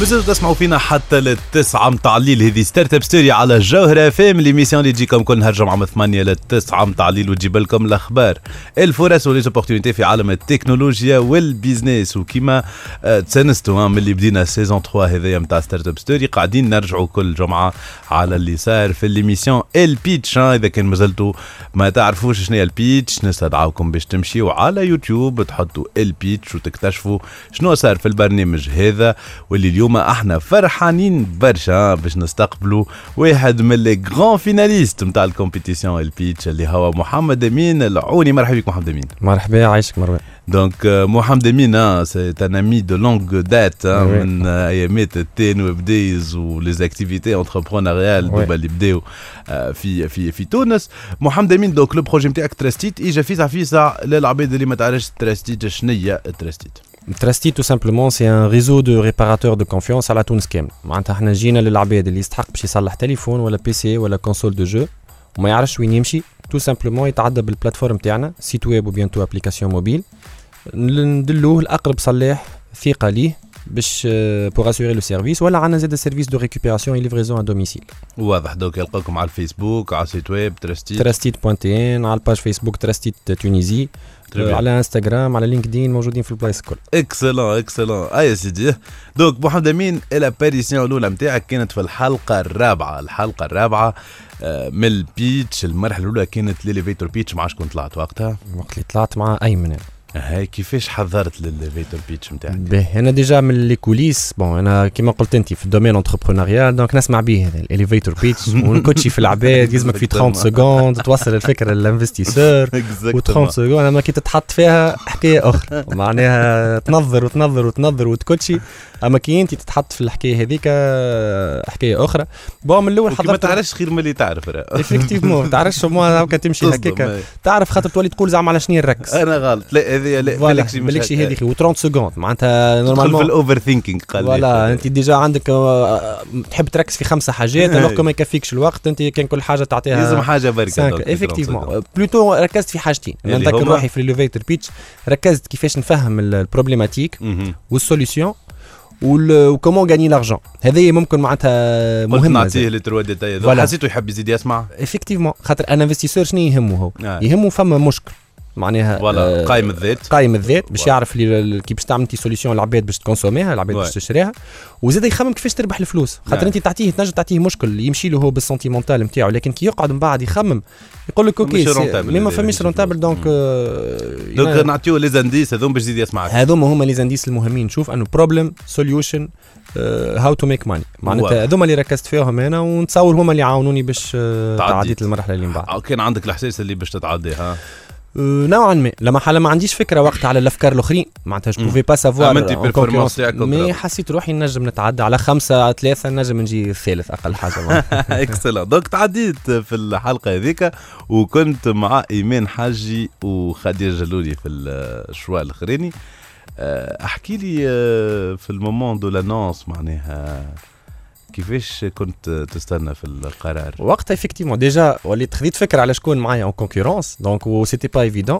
مازلتوا تسمعوا فينا حتى للتسعة متاع الليل. هذه Startup Story على الجوهرة FM l'émission اللي تجيكم كل نهار جمعة من 8 للتسعة متاع الليل. وتجيب لكم الأخبار. الفرص و les opportunités في عالم التكنولوجيا وال business. وكيما آه، تسنستوا ها، من اللي بدينا saison 3 هذايا متاع Startup Story قاعدين نرجعوا كل جمعة على اللي صار في l'émission ال pitch ها، إذا كان مازلتوا ما تعرفوش شنو هي ال pitch نستدعاكم باش تمشيوا على يوتيوب تحطوا ال pitch وتكتشفوا شنو صار في البرنامج هذا. واللي اليوم إحنا فرحانين برشا باش نستقبلوا واحد من les grands finalistes نتاع ال compétition ال pitch اللي هو محمد أمين العوني. مرحبا بك محمد أمين. مرحبا عايشك مروان. donc آه، محمد أمين c'est un ami de longue date. من ايامات ال Teen Web Days و les activités. depuis اللي بداو في في في تونس محمد امين donc le projet نتاعك Trustit اجا فيسع فيسع للعباد اللي ما تعرفش Trustit شنيا Trustit Trustit tout simplement c'est un réseau de réparateurs de confiance على تونس كامل معناتها إحنا جينا للعباد اللي يستحق باش يصلح تليفون ولا PC ولا console de jeux وما يعرفش وين يمشي. tout simplement يتعدى بال plateforme تاعنا site web و bientôt application mobile ندلوه لأقرب صلاح ثقة ليه. باش pour assurer le service ولا عندنا زاد service de récupération et livraison à domicile واضح. donc يلقاكم على الفيسبوك على ال site web Trustit Trustit point tn على ال page Facebook Trustit Tunisie. Bien. على انستغرام على LinkedIn موجودين في البلايص الكل. excellent excellent أي سيدي. donc محمد أمين ال apparition الأولى نتاعك كانت في الحلقة الرابعة. الحلقة الرابعة آه، من ال pitch المرحلة الأولى كانت l'elevator pitch. عادش كنت طلعت وقتها. وقت اللي طلعت مع أيمن. هاي كيفاش حضرت للل elevator pitch نتاعك باهي أنا déjà من les coulisses bon أنا كيما قلت انت في ال domaine entrepreneurial donc نسمع به هذا ال elevator pitch ونكوتشي في العباد يلزمك في 30 secondes توصل الفكرة لل investisseur و 30 secondes أما كي تتحط فيها حكاية أخرى. معناها تنظر وتنظر وتنظر وتكوتشي أما كي انت تتحط في الحكاية هذيك آه، حكاية أخرى bon من الأول ما حضرت تعرفش خير من اللي تعرف. effectivement ما تعرفش هكا تمشي هكاك. تعرف خاطر تولي تقول زعما على شنو نركز أنا غلط لا هذه لا voilà بالك شي مش بالك شي هكا. هذيك و 30 secondes معناتها تدخل في normalement الاوفر لي. voilà انت déjà عندك آه، تحب تركز في خمسة حاجات. alors ما يكفيكش الوقت انت كان كل حاجة تعطيها لازم حاجة بركة donc في 30 effectivement plutôt ركزت في حاجتين هما؟ روحي في ال elevator pitch ركزت كيفاش نفهم ال- ال problématique. وال solution وال- و comment gagner l'argent هذه ممكن معناتها قلت مهمه نعطيه لي trois détails. حسيته يحب يزيد يسمع؟ effectivement خاطر un investisseur شنو يهمه هو؟ آه. يهمه فما مشكل. معناها voilà آه، قايم الذات قايم الذات باش. يعرف لي كي باش تعمل انت solution العباد باش تكونسوميها العباد باش. تشريها وزاد يخمم كيفاش تربح الفلوس خاطر. انت تعطيه تنجم تعطيه مشكل يمشي له هو بال sentimental نتاعو لكن كي يقعد من بعد يخمم يقول لك OK mais ما اللي فماش rentable. donc donc نعطيو les indices هذوم باش يزيد يسمعك هذوما هما les indices المهمين نشوف أنه problem solution how to make money. معناتها هذوما اللي ركزت فيهم أنا ونتصور هما اللي عاونوني باش آه، تعديت. المرحلة اللي من بعد آه، كان عندك الإحساس اللي باش تتعديها نوعا ما. لما حالا ما عنديش فكرة وقت على الأفكار الأخرين معناتها je. pouvais pas savoir mais. حسيت روحي نجم نتعدى على خمسة ثلاثة نجم نجي الثالث أقل حاجة. excellent donc تعديت في الحلقة هذيك وكنت مع إيمان حاجي وخديجة جلولي في ال choix الأخراني. آه، أحكي لي آه، في ال moment de l'annonce معناها كيفاش كنت تستنى في القرار؟ وقتها effectivement déjà وليت خذيت فكرة على شكون معايا en concurrence donc و c'était pas évident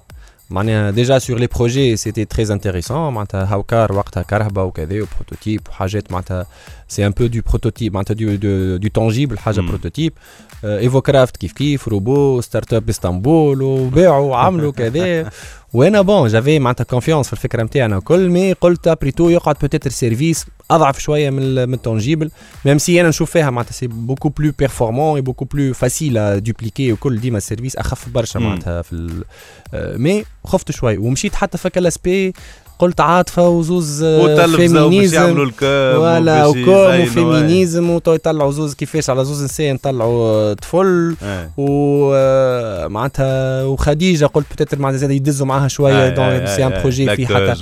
معناها déjà sur les projets c'était très intéressant معناتها Hawkar وقتها كرهبه وكذا و prototype وحاجات معناتها c'est un peu de prototype معناتها du du, du tangible حاجة مم. prototype Evo Craft كيف كيف robot startup اسطنبول وباعوا وعملوا كذا. وأنا bon j'avais معناتها confiance في الفكرة نتاعنا وكل mais قلت après tout يقعد peut-être service أضعف شوية من من ال tangible même si أنا نشوف فيها معناتها c'est beaucoup plus performant et beaucoup plus facile dupliquer وكل ديما ال service أخف برشا. معناتها في ال- آه، mais خفت شوي ومشيت حتى فك ال aspect قلت عاطفه وزوز آه، féminisme. وباش و comme و féminisme و tout يطلعوا زوز كيفاش على زوز نساء نطلعوا طفل. أي. ومعناتها وخديجة قلت peut-être معناتها زاد يدزوا معاها شوية donc c'est un projet في حتى.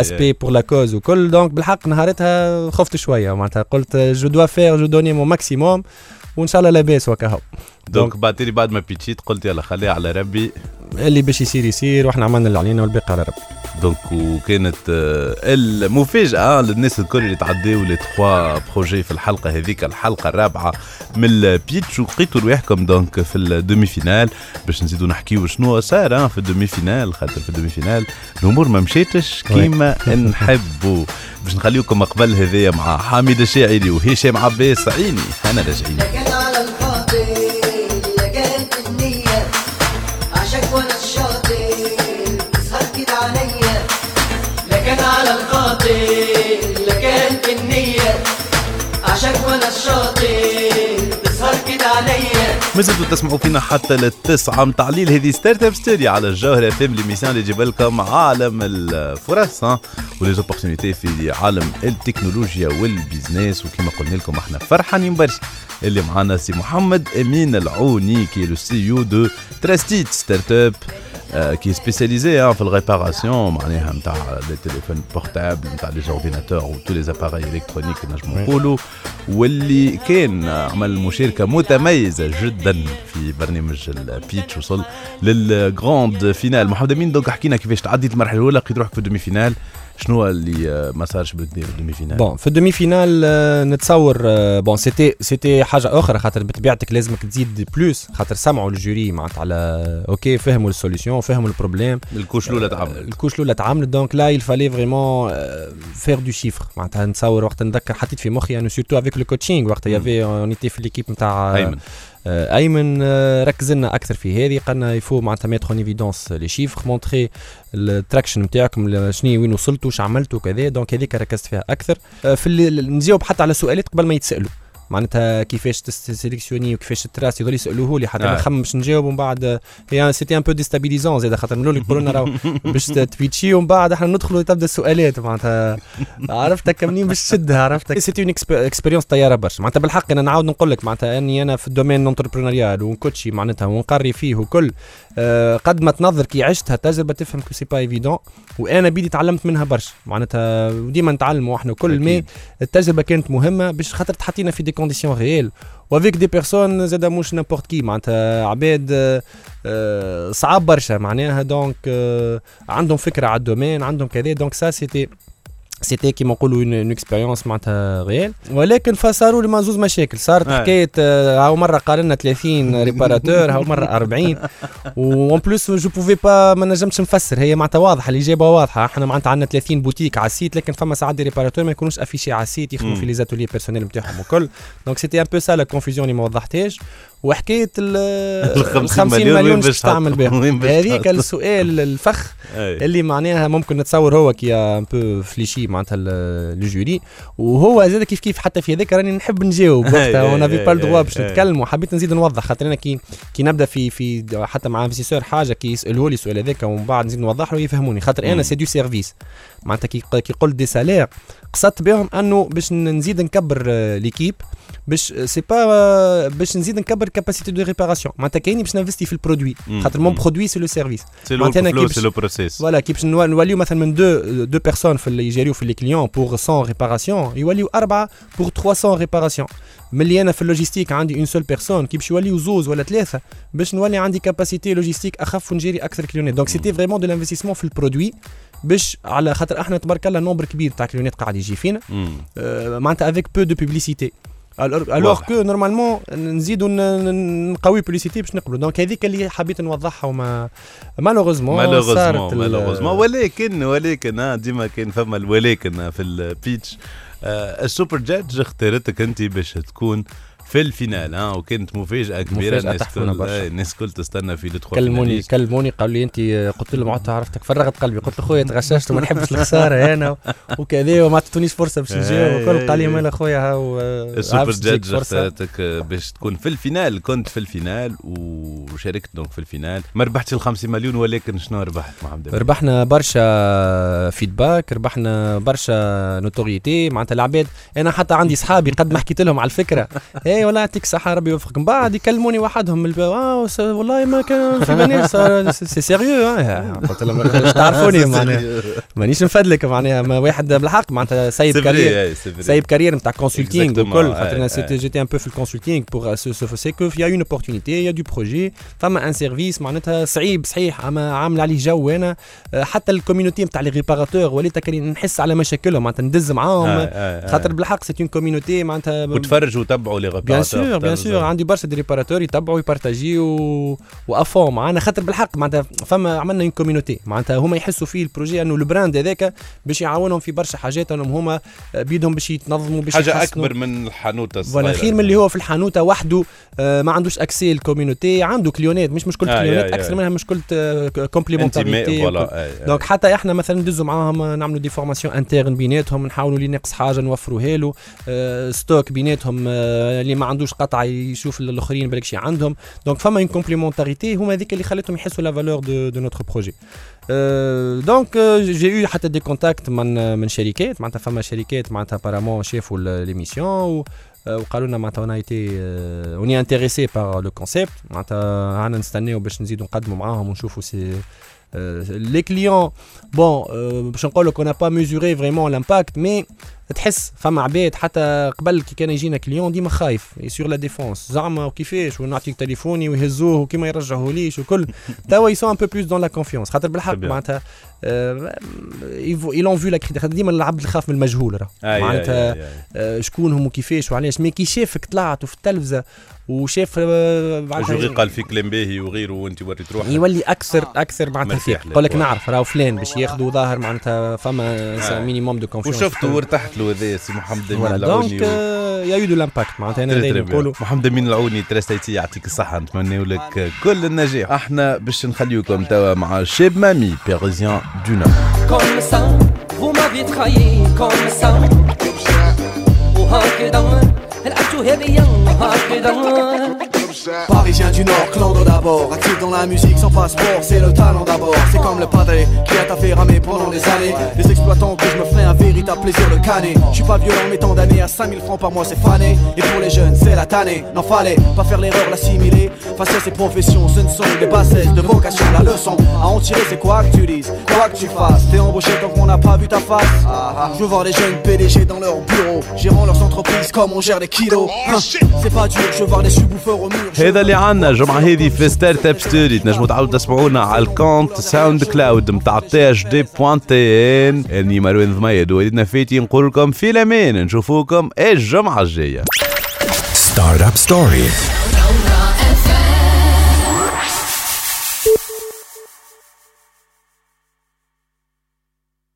aspect pour la cause وكل donc بالحق نهارتها خفت شوية معناتها قلت je dois faire je donnais mon maximum وإن شاء الله لاباس وكا هو donc بعد بعد ما بيتشيت قلت يلا خليها على ربي. اللي باش يصير يصير وإحنا عملنا اللي علينا والباقي على ربي. دونك وكانت آه، المفاجأة للناس الكل اللي تعداو لي تخوا projet في الحلقة هذيك الحلقة الرابعة من ال pitch ولقيتوا رواحكم donc في ال demi-finale باش نزيدوا نحكيو شنو صار آه، في ال demi-finale خاطر في ال demi-finale الأمور ما مشيتش كيما نحبوا باش نخليكم قبل هذايا مع حميد الشاعري وهشام عباس عيني أنا راجعين لكن على الخاطر لقيت النية. عشاك وأنا الشاطر تسهر كده عليا. ما زلتوا تسمعوا فينا حتى للتسعة متاع الليل هذه Startup Story على الجوهرة اف ام l'émission اللي يجيب لكم عالم الفرص و les opportunités في عالم التكنولوجيا وال business وكما قلنا لكم إحنا فرحانين برشا. اللي معانا سي محمد أمين العوني qui est le CEO de تراستيت startup qui est spécialisée في ال réparation معناها نتاع les téléphones portables نتاع les ordinateurs و tous les appareils électroniques نجمو نقولوا واللي كان عمل مشاركه متميزه جدا في برنامج ال pitch وصل لل grande finale محمد امين donc حكينا كيفاش تعديت المرحله الاولى لقيت روحك في ال demi-finale شنو اللي آه، ما صارش بالكدا في الدومي finale bon في ال demi-finale آه، نتصور آه، bon c'était c'était حاجة أخرى خاطر بطبيعتك لازمك تزيد plus خاطر سمعوا ال jury معناتها على OK فهموا ال solution فهموا ال problème ال couche الأولى تعملت. ال couche الأولى تعملت. donc là il fallait vraiment faire de chiffres معناتها نتصور وقت نذكر حطيت في مخي انه surtout avec le coaching وقت y avait on était في l'équipe نتاع أيمن. آه، أيمن آه، ركز لنا أكثر في هذه. قالنا يفو معناتها mettre en évidence les chiffres montrer ال traction نتاعكم شنو وين وصلتوا واش عملتوا كذا donc هذيك ركزت فيها أكثر. آه، في نجاوب حتى على سؤالات قبل ما يتسألوا. معناتها كيفاش t'sélectionni وكيفاش تراس يظل يسألوه لي حتى آه. نخمم باش نجاوب ومن بعد. هي c'était un peu déstabilisant زاد خاطر من الأول يقولوا لنا راهو باش تبيتشي ومن بعد إحنا ندخلوا تبدا السؤالات. معناتها عرفتك منين باش تشدها عرفتك؟ c'était une expérience طيارة برشا. معناتها بالحق أنا نعاود نقول لك معناتها أني أنا في ال domaine entrepreneurial ونكوتشي معناتها ونقري فيه وكل آه، قد ما تنظر كي عشتها تجربة تفهم que c'est pas évident وأنا بيدي تعلمت منها برشا. معناتها وديما نتعلموا إحنا كل ما التجربة كانت مهمة باش خاطر تحطينا في des conditions réelles و avec des personnes زاد مش n'importe qui معناتها عباد آه، آه، صعاب برشا معناها donc آه، عندهم فكرة على ال domaine عندهم كذا. donc ça c'était c'était كيما نقولوا une expérience معناتها réelle ولكن فصاروا لي زوز مشاكل. صارت آه. حكاية آه، هاو مرة قال لنا 30 réparateurs هاو مرة 40 و en plus je pouvais pas ما نجمش نفسر. هي معناتها واضحة الإجابة واضحة. إحنا معناتها عندنا 30 boutiques على ال site لكن فما ساعات des réparateurs ما يكونوش affichés على ال site يخدموا. في les ateliers personnels نتاعهم وكل. donc c'était un peu ça la confusion اللي ما وضحتهاش. وحكاية ال ال 50 مليون باش تعمل بهم هذيك؟ السؤال الفخ. اللي معناها ممكن نتصور هو qui un peu فليشي معناتها ال- ال jury وهو زاد كيف كيف حتى في هذاك راني نحب نجاوب. وقتها أي، on avait pas أي، باش. نتكلم وحبيت نزيد نوضح. خاطر أنا كي كي نبدأ في في حتى مع investisseur حاجة كي يسالوا لي السؤال هذاك ومن بعد نزيد نوضح له يفهموني خاطر أنا. c'est de service معناتها كي قلت des salaires قصدت بهم أنه باش نزيد نكبر آه، l'équipe باش je sais pas باش نزيد نكبر capacité de réparation معناتها كايني باش ننفستي في ال produit. مم. خاطر mon مم. produit c'est le service c'est le معناتها أنا flow كي باش- c'est le process voilà كي باش نوا- نوليو مثلا من deux deux personnes في اللي يجيريو في les clients pour 100 réparations يوليو أربعة pour 300 réparations ملي أنا في ال logistique عندي une seule personne كي باش يوليو زوز ولا ثلاثة؟ باش نولي عندي capacité logistique أخف ونجيري أكثر كليونات donc c'était vraiment de l'investissement في ال produit باش على خاطر إحنا تبارك الله nombre كبير تاع كليونات قاعد يجي فينا. مم. آه، معناتها avec peu de publicité alors. que normalement نزيدوا نقوي publicité باش نقبلوا donc هذيك اللي حبيت نوضحها وما malheureusement malheureusement malheureusement. ولكن ولكن آه، ديما كان فما الولكن في ال pitch آه، ال super judge اختارتك أنت باش تكون في ال finale ها وكانت مفاجأة كبيرة. الناس كل. آه، الناس كل تستنى في لو كلموني كلموني قالوا لي أنت قلت لهم عدت عرفتك فرغت قلبي. قلت له خويا تغششت وما نحبش الخسارة أنا وكذا وما عطيتونيش فرصة باش نجاوب. وكل قال لي مال خويا هاو السوبر عرفت تجيك judge اختارتك آه، باش تكون في ال finale. كنت في ال finale وشاركت donc في ال finale. ما ربحتش ال 50 مليون ولكن شنو ربحت الله؟ ربحنا برشا feedback ربحنا برشا notoriété معناتها العباد. أنا حتى عندي صحابي قد ما حكيت لهم على الفكرة. اي والله يعطيك الصحه ربي يوفقك من بعد يكلموني وحدهم والله ما كان في باليش صار- c'est sérieux آه. قلت لهم تعرفوني؟ معناها مانيش نفدلك معناها ما واحد بالحق معناتها سايب carrière. سايب carrière نتاع consulting وكل. ouais, خاطر. c'était j'étais un peu في ال consulting parce que y a une opportunité y a de projet فما un service معناتها صعيب صحيح. أما عامل عليه جو أنا آه، حتى ال community نتاع les réparateurs وليت نحس على مشاكلهم معناتها ندز معاهم. آه، آه، آه. خاطر بالحق c'est une community معناتها وتفرجوا وتبعوا لي bien sûr bien sûr عندي برشا des réparateurs يتبعوا يبارتاجيو و avant معانا خاطر بالحق معناتها فما عملنا une community معناتها هما يحسوا فيه ال projet إنه ال brand هذاك باش يعاونهم في برشا حاجات إنهم هما بيدهم باش يتنظموا باش حاجة يحسنوا. أكبر من الحانوته الصغيرة. خير من اللي هو في الحانوته وحده آه، ما عندوش accès ال community عنده كليونات مش مشكلة آه، كليونات. أكثر منها مشكلة complémentarité آه،. donc حتى إحنا مثلا ندزوا معاهم نعملوا des formations internes بيناتهم نحاولوا اللي ناقص حاجة نوفروها له ستوك بيناتهم اللي ما عندوش قطعه يشوف الآخرين بالك شي عندهم. donc فما une complémentarité هما هذيك اللي خلتهم يحسوا la valeur de de notre projet donc j'ai eu حتى des contacts من من شركات. معناتها فما شركات معناتها par exemple شافوا l'émission وقالوا لنا معناتها on était intéressés par le concept معناتها عنا نستناو باش نزيدوا نقدموا معاهم ونشوفوا si les clients bon باش نقول لك اون با ميزوري فريمون لامباكت مي تحس فما عباد حتى قبل كي كان يجينا كليون ديما خايف. سور لا ديفونس زعما وكيفاش؟ ونعطيك تليفوني ويهزوه وكيما يرجعوه ليش وكل. توا يسون ان بو بلوس دون لا كونفيونس خاطر بالحق. معناتها ايلون فيو لا خاطر ديما العبد يخاف من المجهول راه. معناتها. آه، شكونهم وكيفاش وعلاش. مي كي شافك طلعت في التلفزة وشاف آه، معناتها- جوغي قال في كلام باهي وغيره وانت وريت روحك. يولي أكثر أكثر معناتها يقول لك. نعرف راهو فلان باش ياخذوا ظاهر معناتها فما آه. minimum de confiance وشفته وارتحت له هذا سي محمد امين العوني دونك يا يو دو لامباكت معناتها أنا دايما. نقولوا محمد امين العوني ترستيتي يعطيك الصحة نتمنى لك كل النجاح إحنا باش نخليكم توا مع Cheb Mami Parisien du Nord Comme ça, vous m'aviez Parisien du Nord, clando d'abord. Actif dans la musique sans passeport, c'est le talent d'abord. C'est comme le padré qui a taffé ramer pendant des années. Les exploitants que je me ferai un véritable plaisir de canner. Je suis pas violent, mais tant d'années à 5000 francs par mois, c'est fané. Et pour les jeunes, c'est la tannée. N'en fallait pas faire l'erreur, l'assimiler. Face à ces professions, ce ne sont que des bassesses de vocation. La leçon à en tirer, c'est quoi que tu dises, quoi que tu fasses. T'es embauché tant qu'on n'a pas vu ta face. Ah, ah. Je veux voir les jeunes PDG dans leur bureau, gérant leurs entreprises comme on gère des kilos. Oh, hein, c'est pas dur, je veux voir les subwoofers au mur. هذا اللي عنا الجمعة هذه في Startup Story تنجموا تعاودوا تسمعونا على ال compte SoundCloud نتاع THD point tn أني مروان ضميد وليدنا فيتي نقول لكم في الأمان نشوفوكم الجمعة الجاية. Startup Story.